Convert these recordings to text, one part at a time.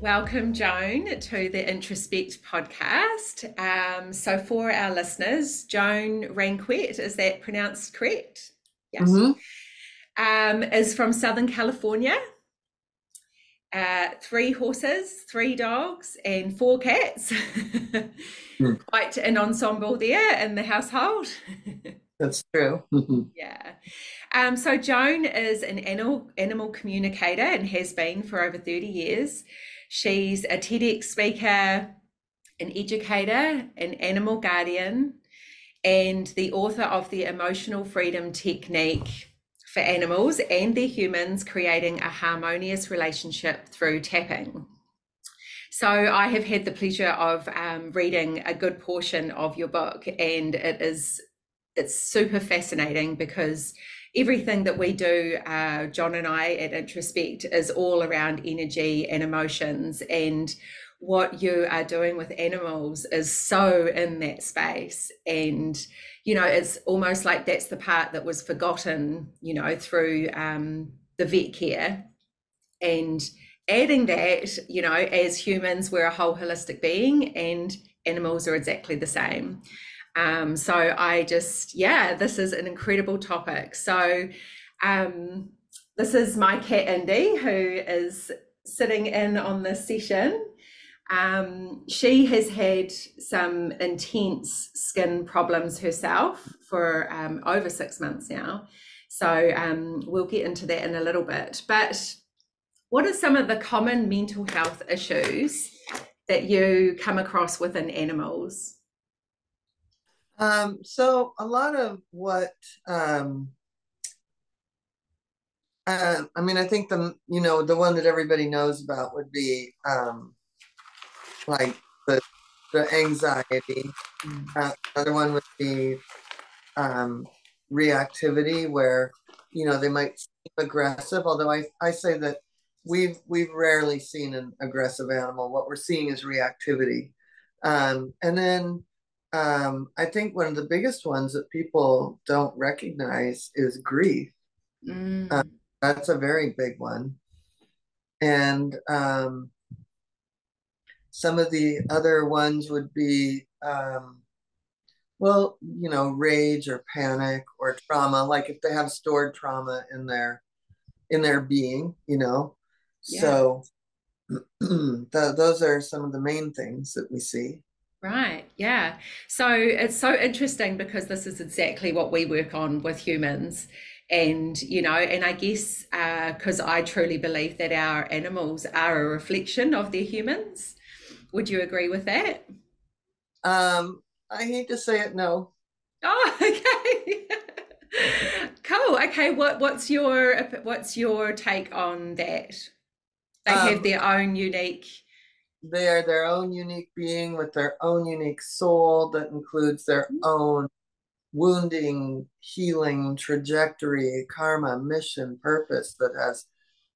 Welcome, Joan, to the Introspect podcast. Um, so, for our listeners, Joan Ranquet, is that pronounced correct? Yes. Mm-hmm. Um, is from Southern California. Uh, three horses, three dogs, and four cats. mm. Quite an ensemble there in the household. That's true. yeah. Um, so Joan is an animal animal communicator and has been for over 30 years. She's a TEDx speaker, an educator, an animal guardian, and the author of the Emotional Freedom Technique for Animals and their Humans Creating a Harmonious Relationship Through Tapping. So, I have had the pleasure of um, reading a good portion of your book, and it is it's super fascinating because everything that we do, uh, John and I at Introspect, is all around energy and emotions. And what you are doing with animals is so in that space. And, you know, it's almost like that's the part that was forgotten, you know, through um, the vet care. And adding that, you know, as humans, we're a whole holistic being and animals are exactly the same. Um, so I just, yeah, this is an incredible topic. So um, this is my cat Indie, who is sitting in on this session. Um, she has had some intense skin problems herself for um, over six months now. So um, we'll get into that in a little bit. But what are some of the common mental health issues that you come across within animals? Um, so a lot of what um, uh, I mean, I think the you know the one that everybody knows about would be um, like the the anxiety. Mm. Uh, another one would be um, reactivity, where you know they might seem aggressive. Although I I say that we've we've rarely seen an aggressive animal. What we're seeing is reactivity, um, and then um, I think one of the biggest ones that people don't recognize is grief. Mm. Uh, that's a very big one. And um, some of the other ones would be, um, well, you know, rage or panic or trauma, like if they have stored trauma in their in their being, you know. Yeah. So the, those are some of the main things that we see. Right. Yeah. So it's so interesting because this is exactly what we work on with humans. And, you know, and I guess because uh, I truly believe that our animals are a reflection of their humans. Would you agree with that? Um, I hate to say it, no. Oh, okay. cool. Okay. What what's your what's your take on that? They um, have their own unique they are their own unique being with their own unique soul that includes their mm-hmm. own wounding, healing trajectory, karma, mission, purpose that has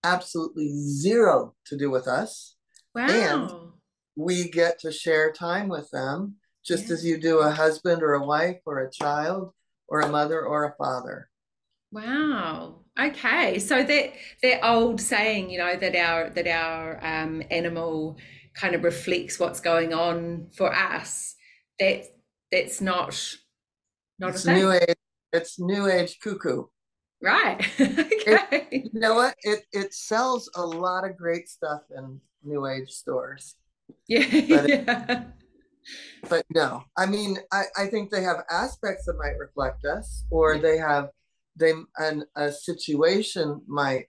absolutely zero to do with us. Wow. And we get to share time with them just yeah. as you do a husband or a wife or a child or a mother or a father. Wow. Okay. So that that old saying, you know, that our that our um, animal kind of reflects what's going on for us that that's not not it's a thing. new age it's new age cuckoo right okay it, you know what it it sells a lot of great stuff in new age stores yeah but, yeah. but no i mean i i think they have aspects that might reflect us or yeah. they have they and a situation might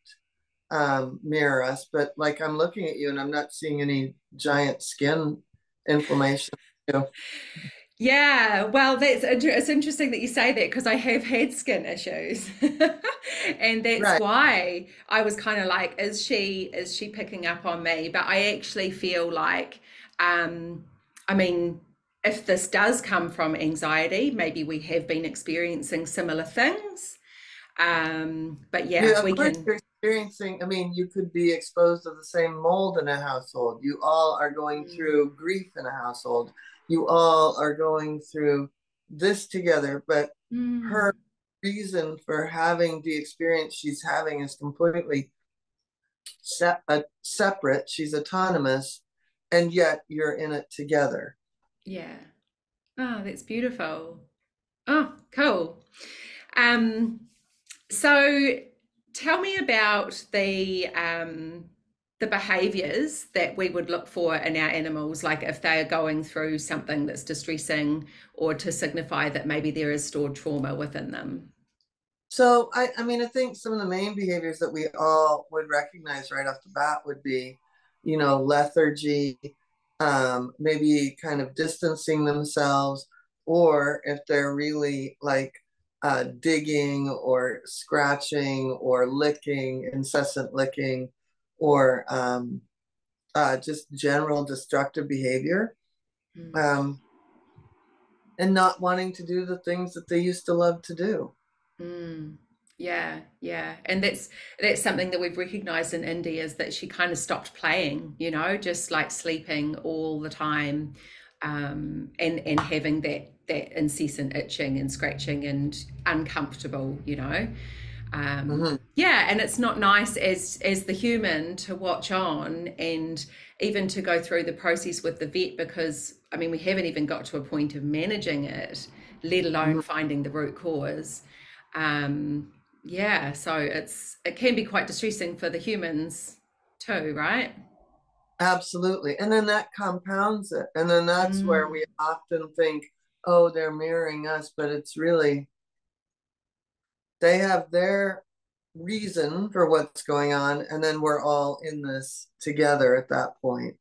um, mirror us. But like I'm looking at you and I'm not seeing any giant skin inflammation. Yeah, well, that's it's interesting that you say that because I have had skin issues, and that's right. why I was kind of like, is she is she picking up on me? But I actually feel like, um, I mean, if this does come from anxiety, maybe we have been experiencing similar things. Um, but yeah, yeah we can experiencing, I mean, you could be exposed to the same mold in a household. You all are going mm. through grief in a household. You all are going through this together, but mm. her reason for having the experience she's having is completely se- uh, separate, she's autonomous, and yet you're in it together. Yeah. Oh, that's beautiful. Oh, cool. Um, so tell me about the um, the behaviors that we would look for in our animals, like if they are going through something that's distressing or to signify that maybe there is stored trauma within them. So I, I mean, I think some of the main behaviors that we all would recognize right off the bat would be, you know, lethargy, um, maybe kind of distancing themselves, or if they're really like uh, digging or scratching or licking, incessant licking, or um, uh, just general destructive behavior. Mm. Um, and not wanting to do the things that they used to love to do. Mm. Yeah, yeah, and that's that's something that we've recognized in Indie is that she kind of stopped playing, you know, just like sleeping all the time, um, and and having that that incessant itching and scratching and uncomfortable, you know. Um, mm-hmm. Yeah, and it's not nice as as the human to watch on and even to go through the process with the vet because I mean we haven't even got to a point of managing it, let alone mm-hmm. finding the root cause. Um, yeah, so it's it can be quite distressing for the humans too, right? Absolutely, and then that compounds it, and then that's mm. where we often think, oh, they're mirroring us, but it's really they have their reason for what's going on and then we're all in this together at that point.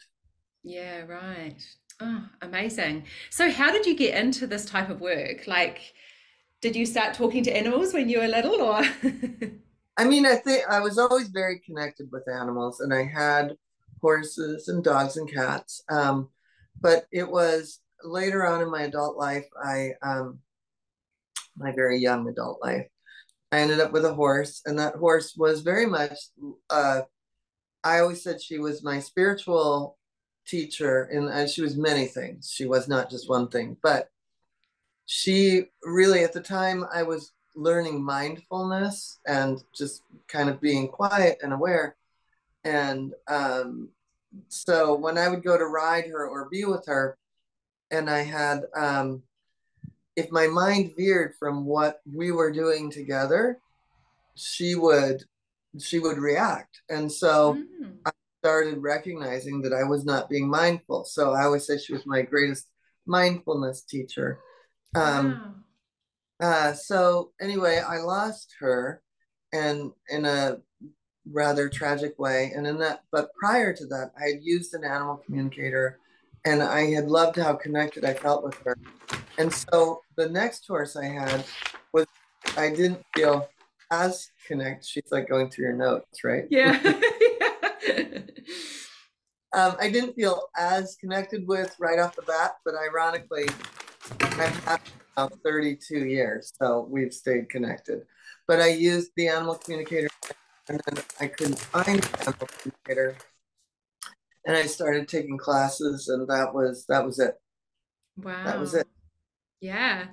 Yeah right. Oh amazing. So how did you get into this type of work? Like did you start talking to animals when you were little or? I mean i think i was always very connected with animals and i had horses and dogs and cats um, but it was later on in my adult life i um, my very young adult life I ended up with a horse, and that horse was very much. Uh, I always said she was my spiritual teacher, and, and she was many things. She was not just one thing, but she really, at the time, I was learning mindfulness and just kind of being quiet and aware. And um, so when I would go to ride her or be with her, and I had um, if my mind veered from what we were doing together, she would she would react. And so mm. I started recognizing that I was not being mindful. So I always say she was my greatest mindfulness teacher. Um, wow. uh, so anyway, I lost her and in a rather tragic way. And in that, but prior to that, I had used an animal communicator and I had loved how connected I felt with her. And so the next horse I had was I didn't feel as connect. She's like going through your notes, right? Yeah. um, I didn't feel as connected with right off the bat, but ironically, I've had about 32 years, so we've stayed connected. But I used the animal communicator, and then I couldn't find the animal communicator, and I started taking classes, and that was that was it. Wow, that was it. Yeah.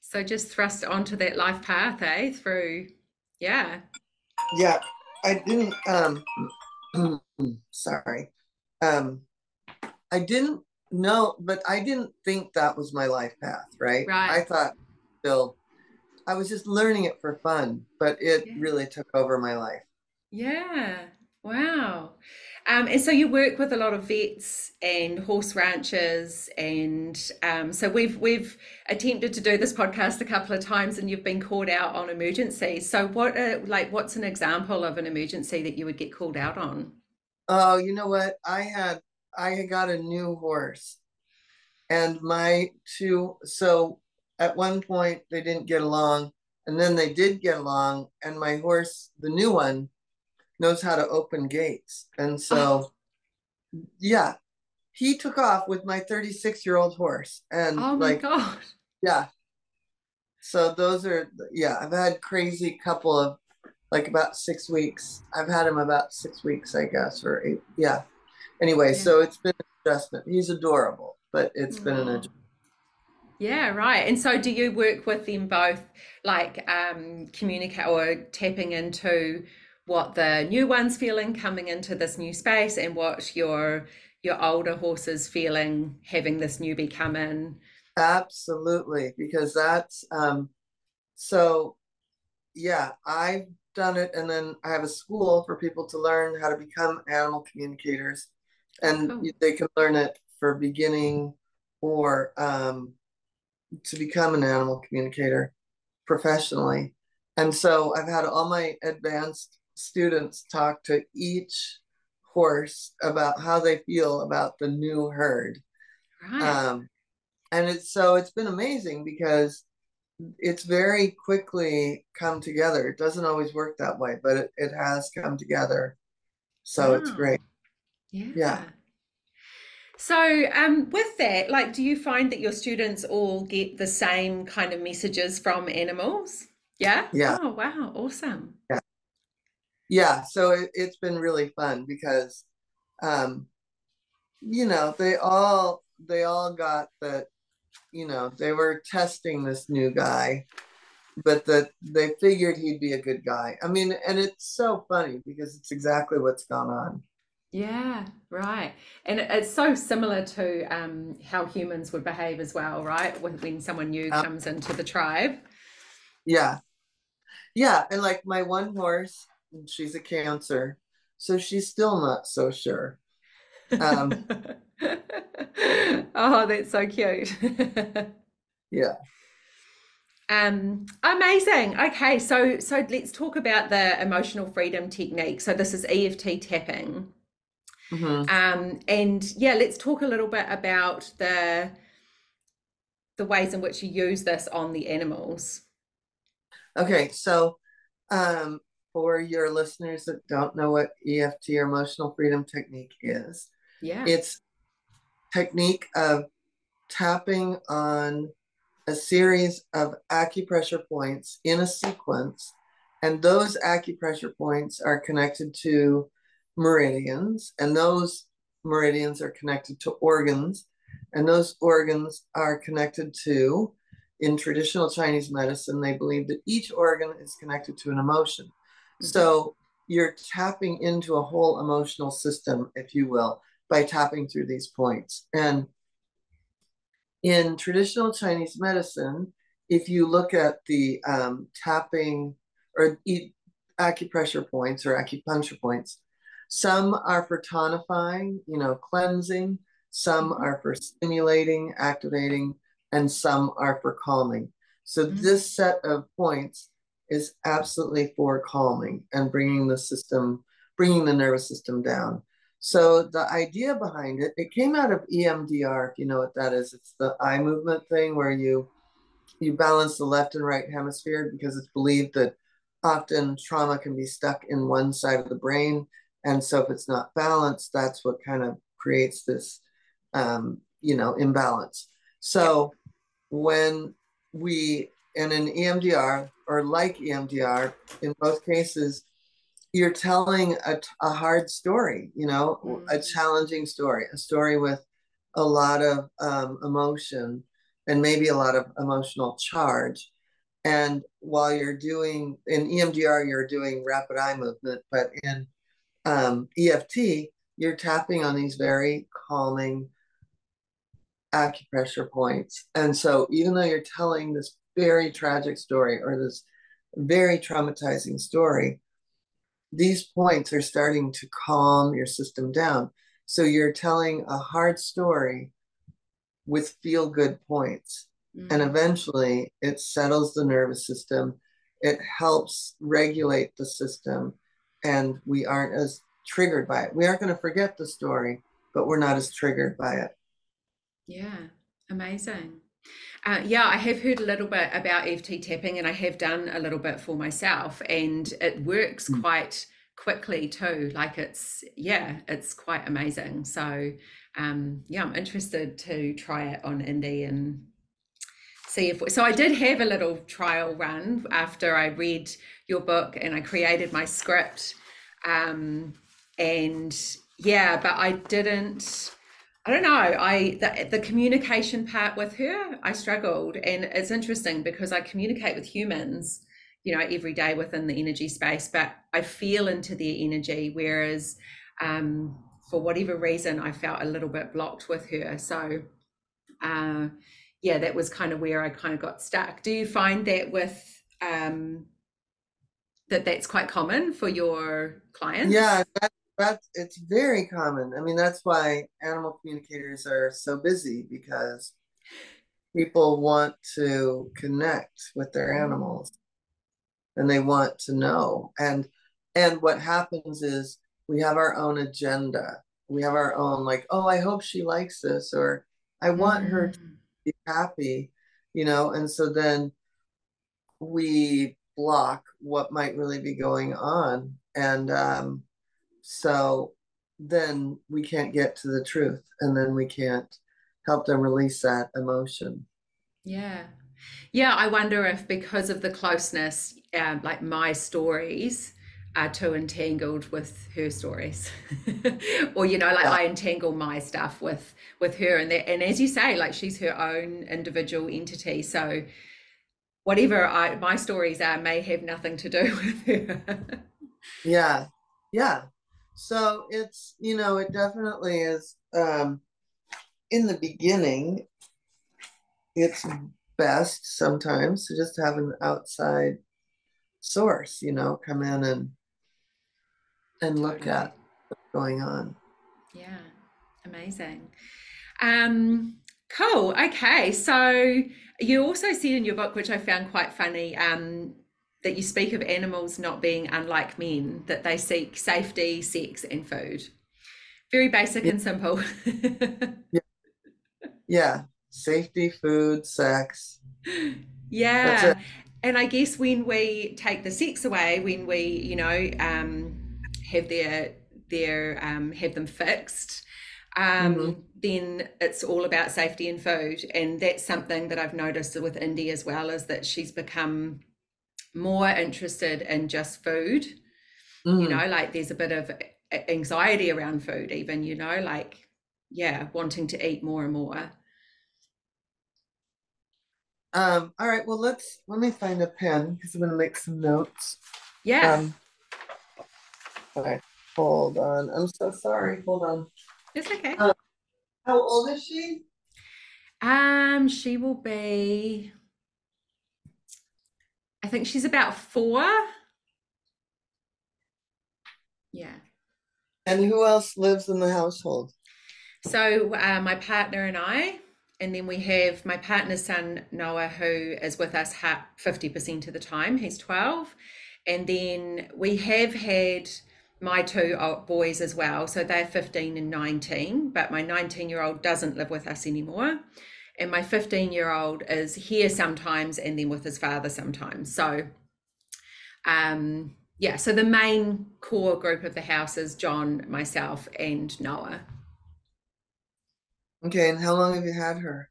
So just thrust onto that life path, eh? Through, yeah. Yeah. I didn't, um, sorry. Um, I didn't know, but I didn't think that was my life path, right? Right. I thought, Bill, I was just learning it for fun, but it yeah. really took over my life. Yeah. Wow. Um, and so you work with a lot of vets and horse ranchers, and um, so we've we've attempted to do this podcast a couple of times, and you've been called out on emergencies. So what, uh, like, what's an example of an emergency that you would get called out on? Oh, you know what? I had I had got a new horse, and my two. So at one point they didn't get along, and then they did get along, and my horse, the new one knows how to open gates. And so, oh. yeah, he took off with my 36 year old horse. And oh my like, God. Yeah. So those are, yeah, I've had crazy couple of like about six weeks. I've had him about six weeks, I guess, or eight. Yeah. Anyway, yeah. so it's been an adjustment. He's adorable, but it's been an adjustment. Yeah, right. And so do you work with them both like um communicate or tapping into what the new one's feeling coming into this new space and what your your older horses feeling having this newbie come in absolutely because that's um so yeah i've done it and then i have a school for people to learn how to become animal communicators and oh. they can learn it for beginning or um, to become an animal communicator professionally and so i've had all my advanced students talk to each horse about how they feel about the new herd right. um, and it's so it's been amazing because it's very quickly come together. It doesn't always work that way, but it, it has come together. So wow. it's great. Yeah. Yeah. So, um, with that, like, do you find that your students all get the same kind of messages from animals? Yeah. Yeah. Oh, wow. Awesome. Yeah. Yeah. So it, it's been really fun because, um, you know, they all, they all got that you know, they were testing this new guy, but that they figured he'd be a good guy. I mean, and it's so funny because it's exactly what's gone on. Yeah, right. And it's so similar to um, how humans would behave as well, right? When when someone new comes into the tribe. Yeah. Yeah. And like my one horse, she's a cancer. So she's still not so sure. Um, oh, that's so cute. yeah. Um, amazing. Okay, so so let's talk about the emotional freedom technique. So this is EFT tapping. Mm-hmm. Um, and yeah, let's talk a little bit about the the ways in which you use this on the animals. Okay, so um, for your listeners that don't know what EFT or emotional freedom technique is, yeah. It's technique of tapping on a series of acupressure points in a sequence. And those acupressure points are connected to meridians, and those meridians are connected to organs, and those organs are connected to, in traditional Chinese medicine, they believe that each organ is connected to an emotion. So you're tapping into a whole emotional system, if you will by tapping through these points. And in traditional Chinese medicine, if you look at the um, tapping or acupressure points or acupuncture points, some are for tonifying, you know, cleansing, some mm-hmm. are for stimulating, activating, and some are for calming. So mm-hmm. this set of points is absolutely for calming and bringing the system, bringing the nervous system down. So the idea behind it, it came out of EMDR, if you know what that is. It's the eye movement thing where you you balance the left and right hemisphere because it's believed that often trauma can be stuck in one side of the brain. And so if it's not balanced, that's what kind of creates this um, you know, imbalance. So when we and in EMDR or like EMDR, in both cases, you're telling a, a hard story, you know, mm-hmm. a challenging story, a story with a lot of um, emotion and maybe a lot of emotional charge. And while you're doing in EMDR, you're doing rapid eye movement, but in um, EFT, you're tapping on these very calming acupressure points. And so, even though you're telling this very tragic story or this very traumatizing story, these points are starting to calm your system down. So you're telling a hard story with feel good points. Mm-hmm. And eventually it settles the nervous system. It helps regulate the system. And we aren't as triggered by it. We aren't going to forget the story, but we're not as triggered by it. Yeah, amazing. Uh, yeah, I have heard a little bit about EFT tapping and I have done a little bit for myself, and it works mm. quite quickly too. Like it's, yeah, it's quite amazing. So, um, yeah, I'm interested to try it on Indie and see if. So, I did have a little trial run after I read your book and I created my script. Um, and yeah, but I didn't I don't know. I the, the communication part with her, I struggled, and it's interesting because I communicate with humans, you know, every day within the energy space, but I feel into their energy. Whereas, um, for whatever reason, I felt a little bit blocked with her. So, uh, yeah, that was kind of where I kind of got stuck. Do you find that with um, that that's quite common for your clients? Yeah, that, that's it's very common. I mean, that's why animal communicators are so busy because people want to connect with their animals and they want to know and and what happens is we have our own agenda we have our own like oh i hope she likes this or i want her to mm. be happy you know and so then we block what might really be going on and um, so then we can't get to the truth and then we can't help them release that emotion. Yeah. Yeah i wonder if because of the closeness um, like my stories are too entangled with her stories. Or you know like yeah. i entangle my stuff with with her and that and as you say like she's her own individual entity. So whatever I, my stories are may have nothing to do with her. Yeah. Yeah so it's you know it definitely is um in the beginning it's best sometimes to just have an outside source, you know, come in and and look totally. at what's going on. Yeah, amazing. Um, cool. Okay, so you also see in your book, which I found quite funny, um, that you speak of animals not being unlike men, that they seek safety, sex, and food. Very basic yeah. and simple. yeah. Yeah. Safety, food, sex. Yeah and I guess when we take the sex away, when we, you know, um, have their their um, have them fixed, um, mm-hmm. then it's all about safety and food, and that's something that I've noticed with Indie as well, is that she's become more interested in just food. Mm-hmm. You know, like there's a bit of anxiety around food, even. You know, like yeah, wanting to eat more and more. Um, all right, well let's let me find a pen because I'm gonna make some notes. Yeah. Um, all right, hold on. I'm so sorry. Hold on. It's okay. Uh, how old is she? Um, she will be I think she's about four. Yeah. And who else lives in the household? So uh, my partner and I and then we have my partner's son Noah, who is with us 50% of the time. He's 12. And then we have had my two boys as well. So they're 15 and 19, but my 19 year old doesn't live with us anymore. And my 15 year old is here sometimes and then with his father sometimes. So, um, yeah, so the main core group of the house is John, myself, and Noah. Okay, and how long have you had her?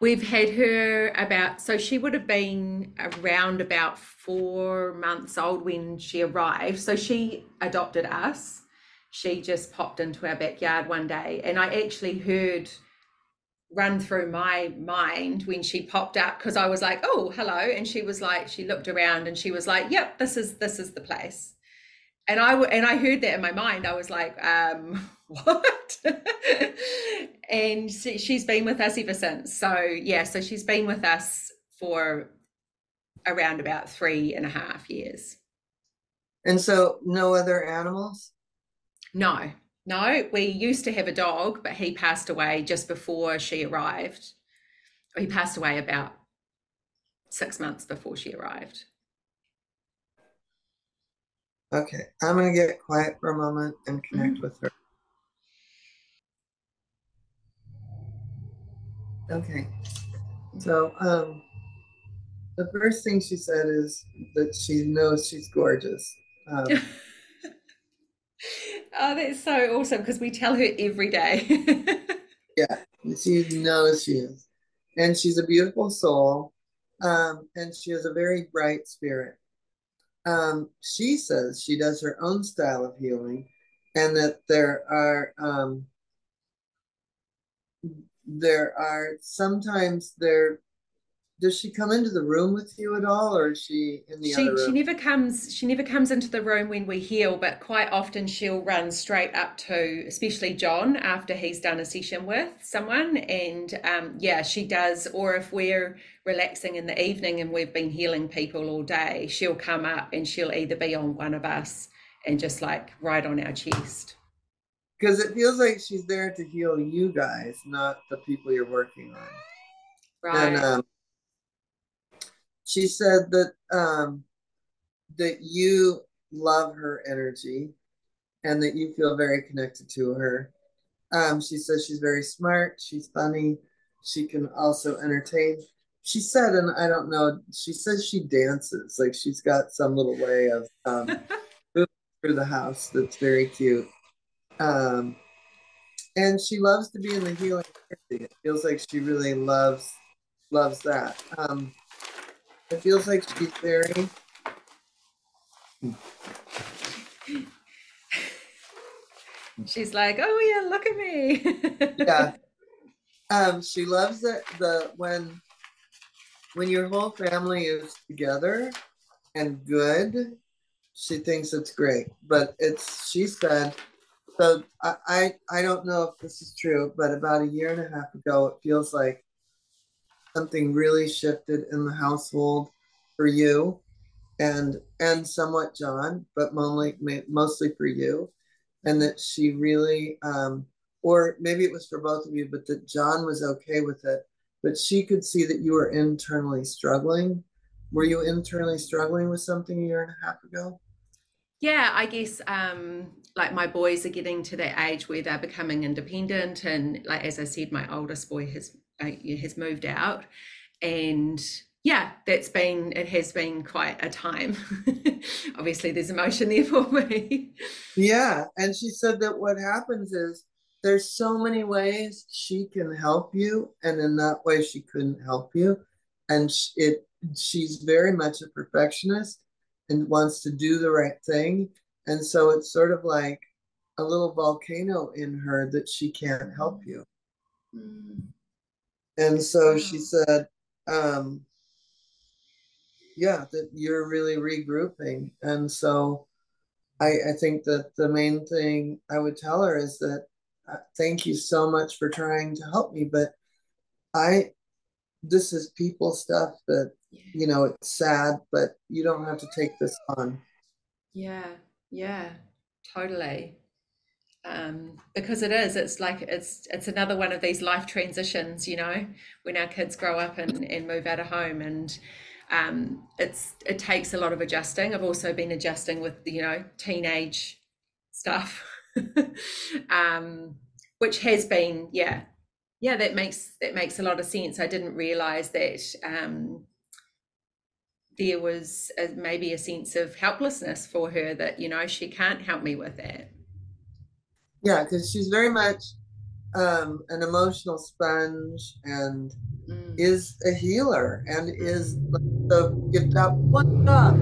We've had her about, so she would have been around about four months old when she arrived. So she adopted us. She just popped into our backyard one day, and I actually heard run through my mind when she popped up because I was like, "Oh, hello," and she was like, she looked around and she was like, "Yep, this is this is the place." And I and I heard that in my mind. I was like, um, what? and she's been with us ever since. So yeah, so she's been with us for around about three and a half years. And so no other animals? No, no. We used to have a dog, but he passed away just before she arrived. He passed away about six months before she arrived. Okay, I'm going to get quiet for a moment and connect mm-hmm. with her. Okay. So um, the first thing she said is that she knows she's gorgeous. Um, oh, that's so awesome because we tell her every day. yeah, she knows she is. And she's a beautiful soul. Um, and she has a very bright spirit. Um, she says she does her own style of healing and that there are um, there are sometimes there does she come into the room with you at all or is she in the she other room? she never comes she never comes into the room when we heal but quite often she'll run straight up to especially john after he's done a session with someone. And um, yeah she does or if we're relaxing in the evening and we've been healing people all day she'll come up and she'll either be on one of us and just like right on our chest. Because it feels like she's there to heal you guys not the people you're working on. Right. and um, she said that um, that you love her energy and that you feel very connected to her. Um, she says she's very smart, she's funny, she can also entertain. She said, and I don't know, she says she dances, like she's got some little way of um, moving through the house that's very cute. Um, and she loves to be in the healing. It feels like she really loves loves that. Um, it feels like she's very she's like oh yeah look at me yeah. Um, she loves it the when when your whole family is together and good, she thinks it's great. But it's she said so I, I I don't know if this is true, but about a year and a half ago it feels like something really shifted in the household for you and and somewhat John, but mostly mostly for you, and that she really, um, or maybe it was for both of you, but that John was okay with it, but she could see that you were internally struggling. Were you internally struggling with something a year and a half ago? Yeah, I guess um, like my boys are getting to that age where they're becoming independent, and like as I said, my oldest boy has has moved out, and yeah, that's been it has been quite a time. Obviously, there's emotion there for me. Yeah, and she said that what happens is there's so many ways she can help you, and in that way she couldn't help you, and it she's very much a perfectionist and wants to do the right thing, and so it's sort of like a little volcano in her that she can't help you. Mm. And so she said, um, yeah, that you're really regrouping. And so I, I think that the main thing I would tell her is that uh, thank you so much for trying to help me, but I, this is people stuff that, you know, it's sad, but you don't have to take this on. Yeah, yeah, totally. Um, because it is, it's like it's it's another one of these life transitions, you know, when our kids grow up and, and move out of home and um, it's it takes a lot of adjusting. I've also been adjusting with you know teenage stuff, um, which has been yeah yeah that makes that makes a lot of sense. I didn't realize that um, there was a, maybe a sense of helplessness for her that you know she can't help me with that. Yeah, because she's very much um, an emotional sponge and mm. is a healer and is so you've got one job.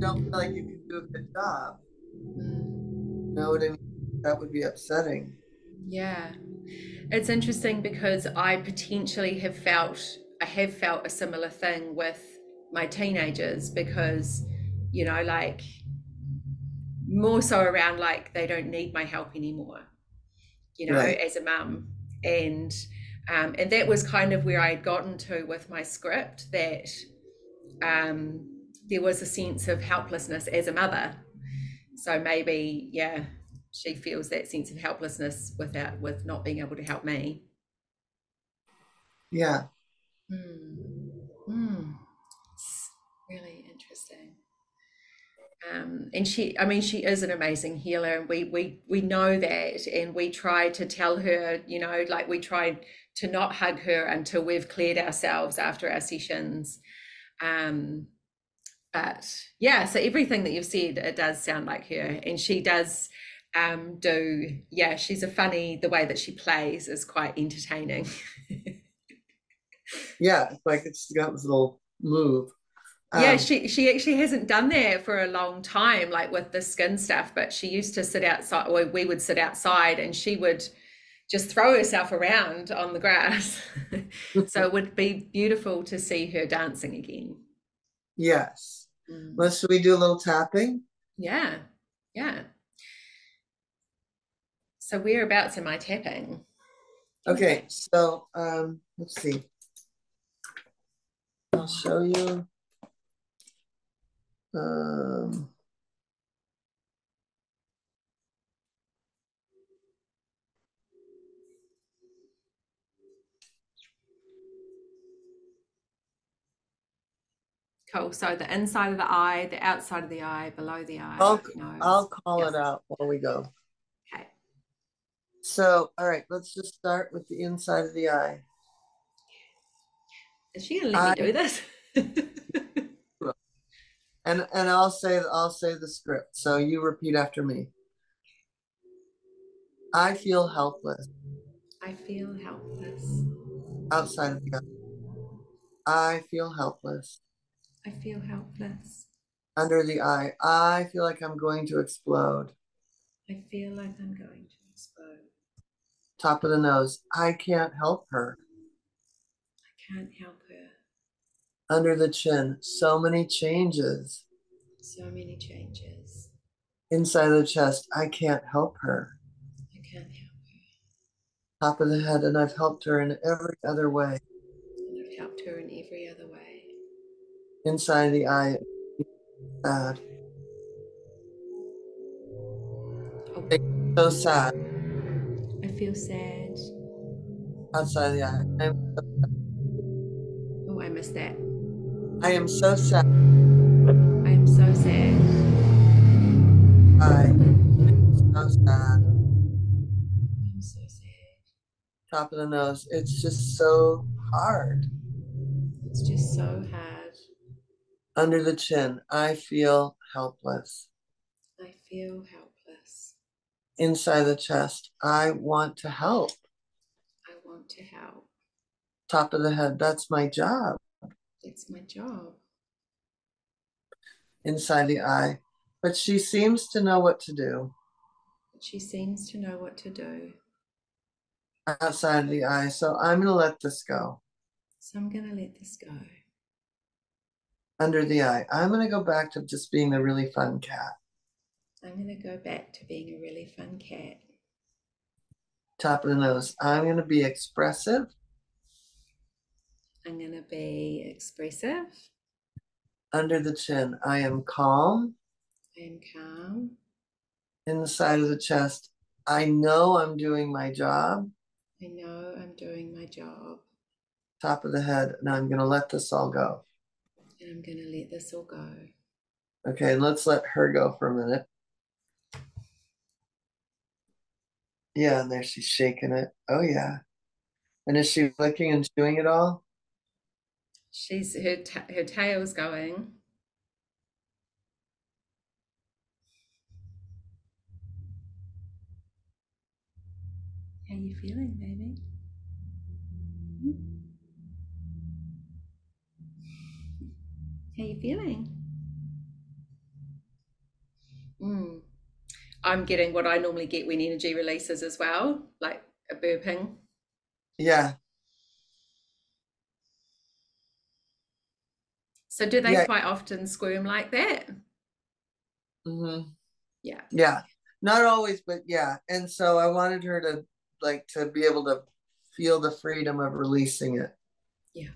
don't feel like you can do a good job. You know what I mean? That would be upsetting. Yeah. It's interesting because I potentially have felt I have felt a similar thing with my teenagers because, you know, like more so around like they don't need my help anymore you know right. as a mum and um, and that was kind of where I had gotten to with my script that um, there was a sense of helplessness as a mother. So maybe, yeah, she feels that sense of helplessness without with not being able to help me. Yeah. Mm. Mm. It's really interesting um, and she i mean she is an amazing healer and we we we know that and we try to tell her you know like we try to not hug her until we've cleared ourselves after our sessions. Um but yeah so everything that you've said it does sound like her and she does um do yeah she's a funny the way that she plays is quite entertaining. Yeah it's like it's got this little move yeah, um, she she actually hasn't done that for a long time, like with the skin stuff. But she used to sit outside, or we would sit outside, and she would just throw herself around on the grass. so it would be beautiful to see her dancing again. Yes. Mm. Well, should we do a little tapping? Yeah, yeah. So whereabouts am I tapping? Okay, so um, let's see. I'll show you. Um, Cool. So the inside of the eye, the outside of the eye, below the eye. I'll, nose. I'll call it out while we go. Okay. So, all right, let's just start with the inside of the eye. Is she gonna let me do this? And and I'll say I'll say the script. So you repeat after me. I feel helpless I feel helpless. outside of the eye. I feel helpless I feel helpless. under the eye. I feel like I'm going to explode. I feel like I'm going to explode. Top of the nose. I can't help her. I can't help. Under the chin. So many changes. So many changes. Inside the chest. I can't help her. I can't help her. Top of the head. And I've helped her in every other way. And I've helped her in every other way. Inside the eye. Sad. Oh, So sad. I feel sad. Outside the eye. I'm, Oh, I missed that. I am so sad. I am so sad. I am so sad. I'm so sad. Top of the nose. It's just so hard. It's just so hard. Under the chin. I feel helpless. I feel helpless. Inside the chest. I want to help. I want to help. Top of the head. That's my job. It's my job. Inside the eye. But she seems to know what to do. She seems to know what to do. Outside the eye. So I'm going to let this go. So I'm going to let this go. Under the eye. I'm going to go back to just being a really fun cat. I'm going to go back to being a really fun cat. Top of the nose. I'm going to be expressive. I'm going to be expressive. Under the chin. I am calm. I am calm. In the side of the chest. I know I'm doing my job. I know I'm doing my job. Top of the head. now I'm going to let this all go. And I'm going to let this all go. Okay, let's let her go for a minute. Yeah, and there she's shaking it. Oh, yeah. And is she licking and chewing it all? She's her her tail's going. How you feeling, baby? Hmm? How you feeling? Mm. I'm getting what I normally get when energy releases as well, like a burping. Yeah. So do they Yeah. quite often squirm like that? hmm Yeah. Yeah. Not always, but yeah. And so I wanted her to like to be able to feel the freedom of releasing it. Yeah.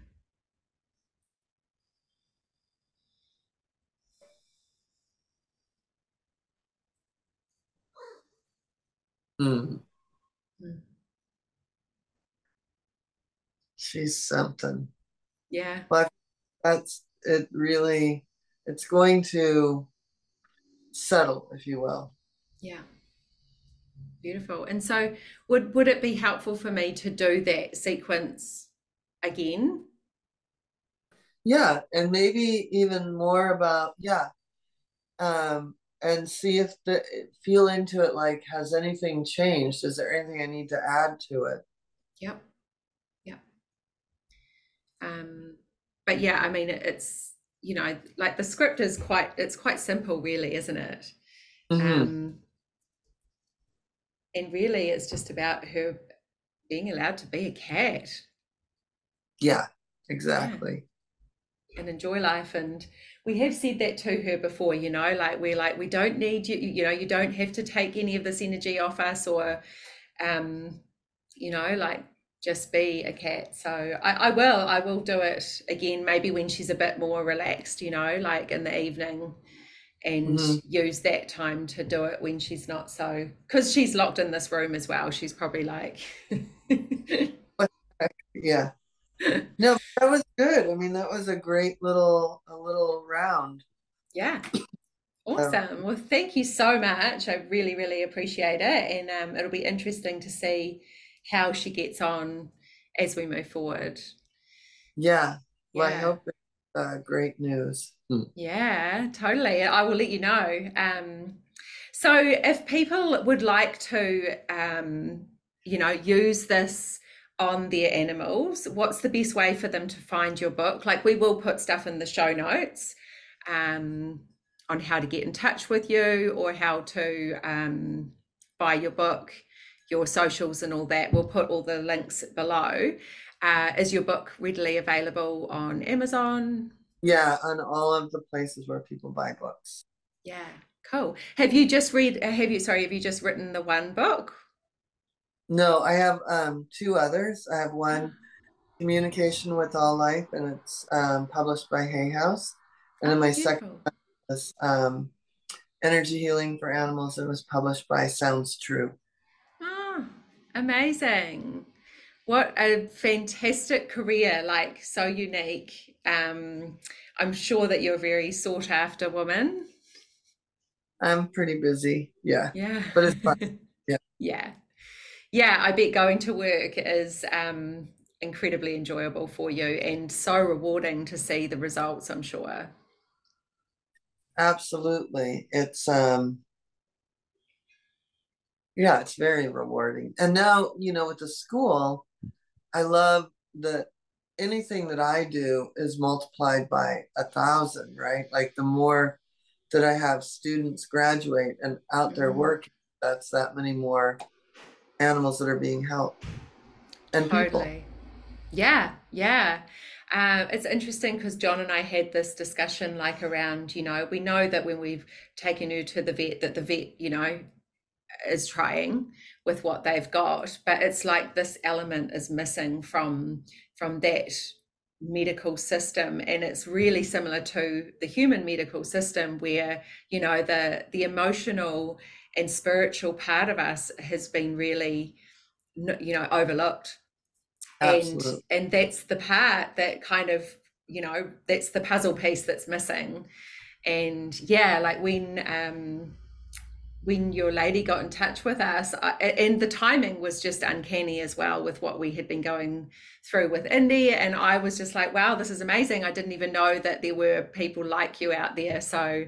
Mm. Mm. She's something. Yeah. But that's it really it's going to settle, if you will. Yeah. Beautiful. And so would would it be helpful for me to do that sequence again? Yeah, and maybe even more about yeah, um, and see if the feel into it. Like, has anything changed? Is there anything I need to add to it? Yep. Yep. Um, but yeah, I mean, it's, you know, like the script is quite, it's quite simple, really, isn't it? Mhm. Um, and really, it's just about her being allowed to be a cat. Yeah, exactly. Yeah. And enjoy life. And we have said that to her before, you know, like we're like, we don't need you, you know, you don't have to take any of this energy off us or, um, you know, like just be a cat. So I, I will, I will do it again, maybe when she's a bit more relaxed, you know, like in the evening and mm-hmm. use that time to do it when she's not so because she's locked in this room as well. She's probably like yeah. No that was good. I mean that was a great little a little round. Yeah. Awesome. Well thank you so much. I really really appreciate it. And um, it'll be interesting to see how she gets on as we move forward yeah well yeah. i hope uh, great news. Hmm. Yeah, totally. I will let you know. Um, so, if people would like to, um, you know, use this on their animals, what's the best way for them to find your book? Like, we will put stuff in the show notes um, on how to get in touch with you or how to um, buy your book, your socials, and all that. We'll put all the links below. Uh, is your book readily available on Amazon? Yeah, on all of the places where people buy books. Yeah, cool. Have you just read? Uh, have you? Sorry, have you just written the one book? No, I have um, two others. I have one, Communication with All Life, and it's um, published by Hay House. And then oh, my beautiful. second is um, Energy Healing for Animals. It was published by Sounds True. Amazing. What a fantastic career like so unique. Um i'm sure that you're a very sought after woman. I'm pretty busy yeah. Yeah. But it's fun. Yeah. Yeah. Yeah i bet going to work is um incredibly enjoyable for you and so rewarding to see the results i'm sure. Absolutely. It's um yeah it's very rewarding and now you know with the school I love that anything that I do is multiplied by a thousand, right? Like the more that I have students graduate and out there mm-hmm. working, that's that many more animals that are being helped and totally. people. Yeah, yeah. Uh, it's interesting because John and I had this discussion like around, you know, we know that when we've taken her to the vet, that the vet, you know, is trying with what they've got but it's like this element is missing from from that medical system. And it's really similar to the human medical system where you know the the emotional and spiritual part of us has been really you know overlooked. Absolutely. and and that's the part that kind of you know that's the puzzle piece that's missing. And yeah like when um when your lady got in touch with us and the timing was just uncanny as well with what we had been going through with Indie. And I was just like wow this is amazing. I didn't even know that there were people like you out there. So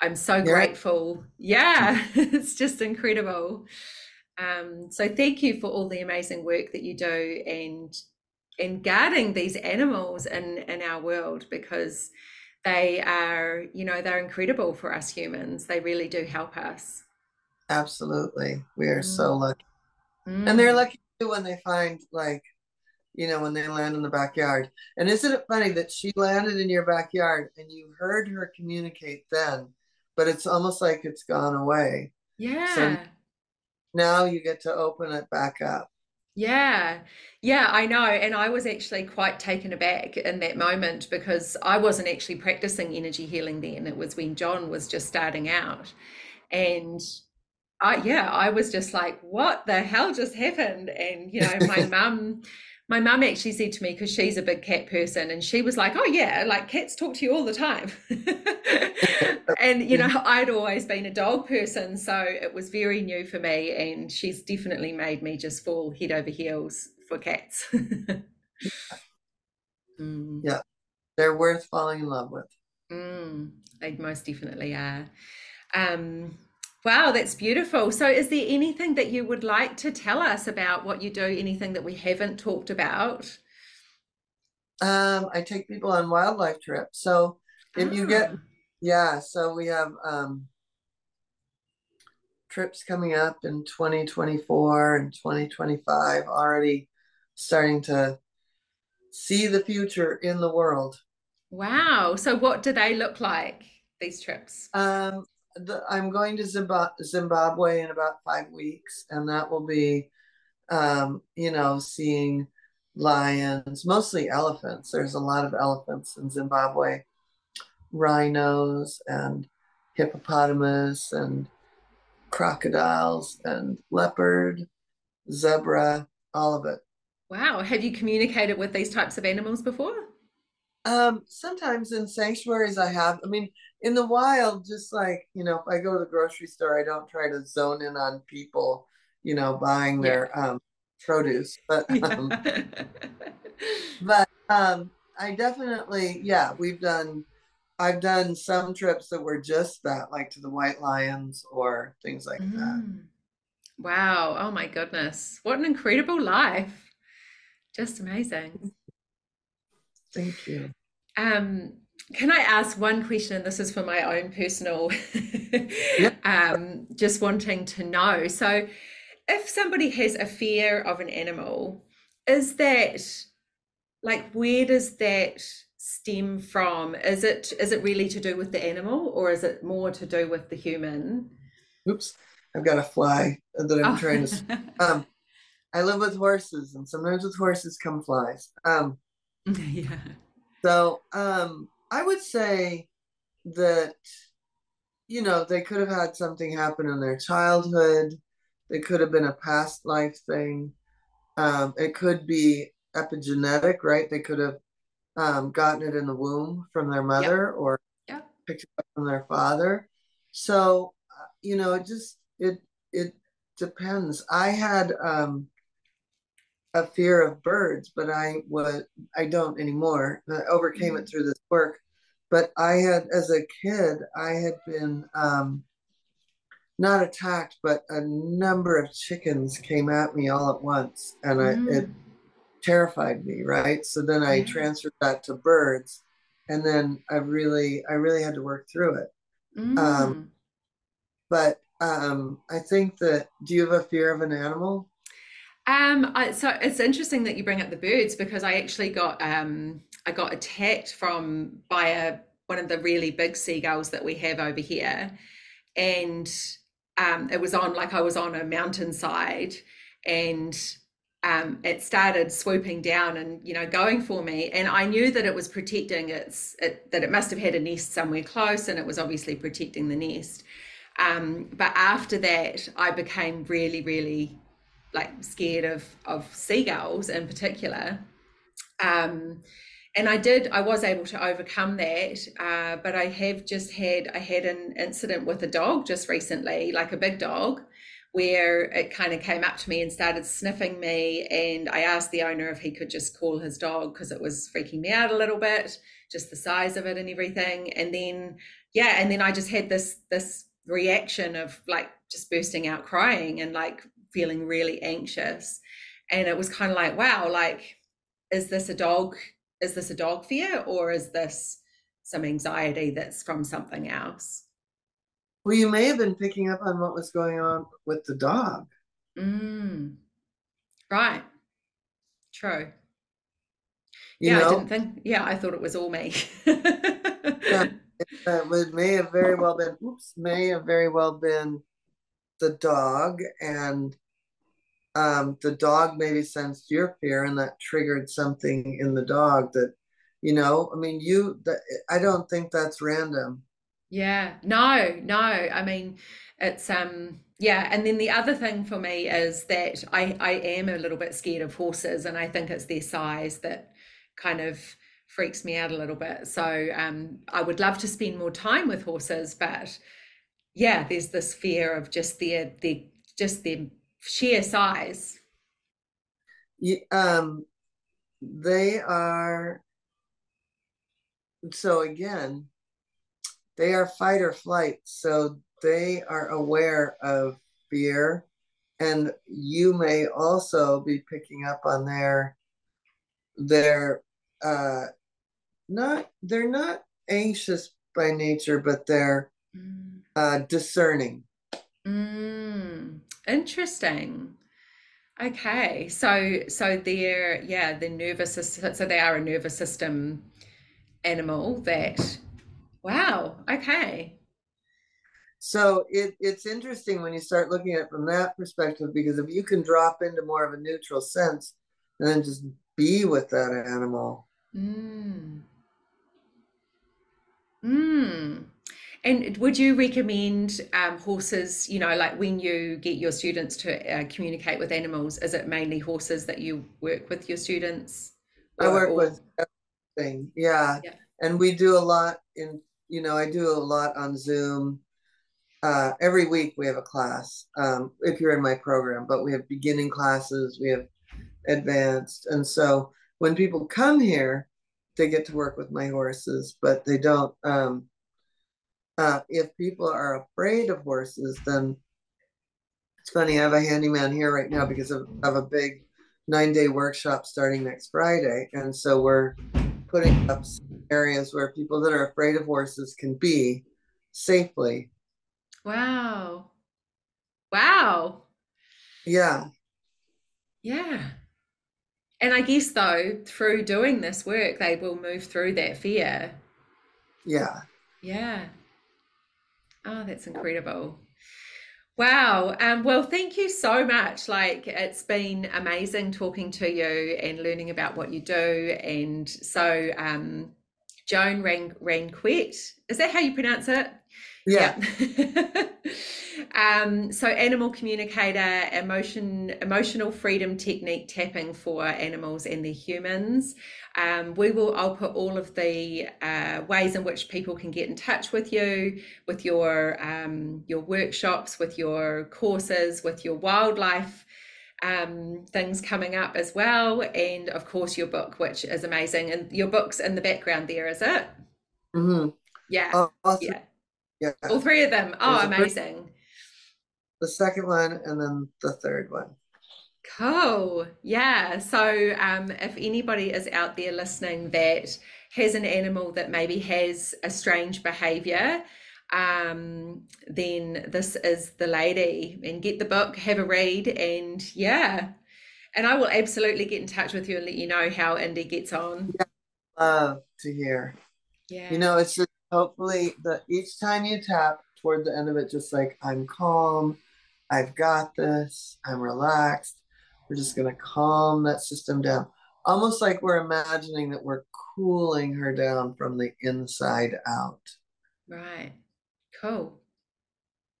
I'm so yeah. grateful. Yeah it's just incredible. Um, so thank you for all the amazing work that you do and and guarding these animals in in our world because they are you know they're incredible for us humans. They really do help us Absolutely. We are mm. so lucky. Mm. And they're mm. lucky too when they find like, you know, when they land in the backyard. And isn't it funny that she landed in your backyard and you heard her communicate then, but it's almost like it's gone away. Yeah. So now you get to open it back up. Yeah, yeah, I know. And I was actually quite taken aback in that moment because I wasn't actually practicing energy healing then. It was when John was just starting out. And I yeah, I was just like, what the hell just happened? And you know, my mum, my mum actually said to me because she's a big cat person, and she was like, oh yeah, like cats talk to you all the time. and you know, I'd always been a dog person, so it was very new for me. And she's definitely made me just fall head over heels for cats. mm. Yeah, they're worth falling in love with. Mm, they most definitely are. Um, Wow, that's beautiful. So, is there anything that you would like to tell us about what you do? Anything that we haven't talked about? Um, I take people on wildlife trips. So, if you get, ah. yeah, so we have um, trips coming up in 2024 and 2025 already starting to see the future in the world wow so what do they look like these trips um the, i'm going to zimbabwe in about five weeks and that will be um you know seeing lions mostly elephants there's a lot of elephants in zimbabwe rhinos and hippopotamus and crocodiles and leopard, zebra, all of it. Wow. Have you communicated with these types of animals before? Um, sometimes in sanctuaries I have. I mean, in the wild, just like, you know, if I go to the grocery store, I don't try to zone in on people, you know, buying their yeah. um produce. But um, but um I definitely, yeah, we've done I've done some trips that were just that, like to the White Lions or things like mm. that. Wow. Oh my goodness. What an incredible life. Just amazing. Thank you. Um, can I ask one question? This is for my own personal, yep. um, just wanting to know. So, if somebody has a fear of an animal, is that like, where does that stem from? Is it is it really to do with the animal or is it more to do with the human? Oops, I've got a fly that I'm oh. trying to. Um, I live with horses, and sometimes with horses come flies. Um, yeah. So um, I would say that you know they could have had something happen in their childhood. It could have been a past life thing. Um, it could be epigenetic, right? They could have um, gotten it in the womb from their mother yep. or yep. picked it up from their father. So, uh, you know, it just, it, it depends. I had, um, a fear of birds, but I was, I don't anymore. I overcame mm-hmm. it through this work. But I had, as a kid, I had been, um, not attacked, but a number of chickens came at me all at once, and mm. I it mm terrified me, right? So then I transferred that to birds, and then I really, I really had to work through it. Mm. Um, but um, I think that. Do you have a fear of an animal? Um, I, so it's interesting that you bring up the birds because I actually got um, I got attacked from by a one of the really big seagulls that we have over here, and um, it was on like I was on a mountainside, and um, it started swooping down and you know going for me. And i knew that it was protecting its it, that it must have had a nest somewhere close and it was obviously protecting the nest. Um, but after that i became really really like scared of of seagulls in particular um, and i did i was able to overcome that uh, but i have just had i had an incident with a dog just recently like a big dog where it kind of came up to me and started sniffing me. And I asked the owner if he could just call his dog because it was freaking me out a little bit, just the size of it and everything. And then, yeah, and then I just had this this reaction of like just bursting out crying and like feeling really anxious. And it was kind of like, wow, like, is this a dog? Is this a dog fear or is this some anxiety that's from something else? Well, you may have been picking up on what was going on with the dog. Mm. Right. True. You yeah, know? I didn't think. Yeah, I thought it was all me. yeah, it may have very well been. Oops, may have very well been the dog, and um, the dog maybe sensed your fear, and that triggered something in the dog that, you know. I mean, you. I don't think that's random. Yeah, no, no. I mean, it's um yeah, and then the other thing for me is that I I am a little bit scared of horses and I think it's their size that kind of freaks me out a little bit. So um I would love to spend more time with horses, but yeah, there's this fear of just their their just their sheer size. Yeah, um they are so again they are fight or flight. So they are aware of fear. And you may also be picking up on their their uh not they're not anxious by nature, but they're mm. uh discerning. Mm, interesting. Okay, so so they're yeah, the nervous system. So they are a nervous system animal. That wow. Okay. So it, it's interesting when you start looking at it from that perspective because if you can drop into more of a neutral sense and then just be with that animal. Mm. Mm. And would you recommend um, horses, you know, like when you get your students to uh, communicate with animals, is it mainly horses that you work with your students? Or, I work or... with everything, yeah. yeah. And we do a lot in, you know, I do a lot on Zoom. Uh, every week we have a class, um, if you're in my program, but we have beginning classes, we have advanced. And so when people come here, they get to work with my horses, but they don't. Um, uh, if people are afraid of horses, then it's funny. I have a handyman here right now because of, of a big nine day workshop starting next Friday. And so we're putting up areas where people that are afraid of horses can be safely. Wow. Wow. Yeah. Yeah. And I guess though, through doing this work, they will move through that fear. Yeah. Yeah. Oh, that's incredible. Wow. Um, well, thank you so much. Like, it's been amazing talking to you and learning about what you do. And so, um, Joan Ran- Ranquet, is that how you pronounce it? Yeah. yeah. um, so animal communicator, emotion, emotional freedom technique tapping for animals and their humans. Um, we will. I'll put all of the uh, ways in which people can get in touch with you, with your um, your workshops, with your courses, with your wildlife um, things coming up as well, and of course your book, which is amazing. And your book's in the background there, is it? Mm-hmm. Yeah. Uh, awesome. Yeah. Yeah. All three of them. Oh, amazing. The second one and then the third one. Cool. Yeah. So um, if anybody is out there listening that has an animal that maybe has a strange behavior, um, then this is the lady. And get the book, have a read, and yeah. And I will absolutely get in touch with you and let you know how Indie gets on. Yeah. Love to hear. Yeah. You know, it's just hopefully the each time you tap toward the end of it, just like I'm calm, I've got this, I'm relaxed. We're just gonna calm that system down. Almost like we're imagining that we're cooling her down from the inside out. Right. Cool.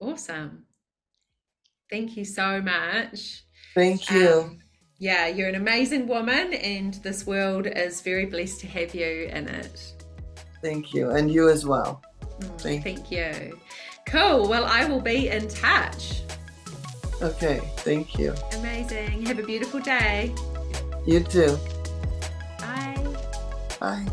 Awesome. Thank you so much. Thank you. Um, yeah, you're an amazing woman, and this world is very blessed to have you in it. Thank you. And you as well. Mm, thank, thank you. Cool. Well, I will be in touch. Okay. Thank you. Amazing. Have a beautiful day. You too. Bye. Bye.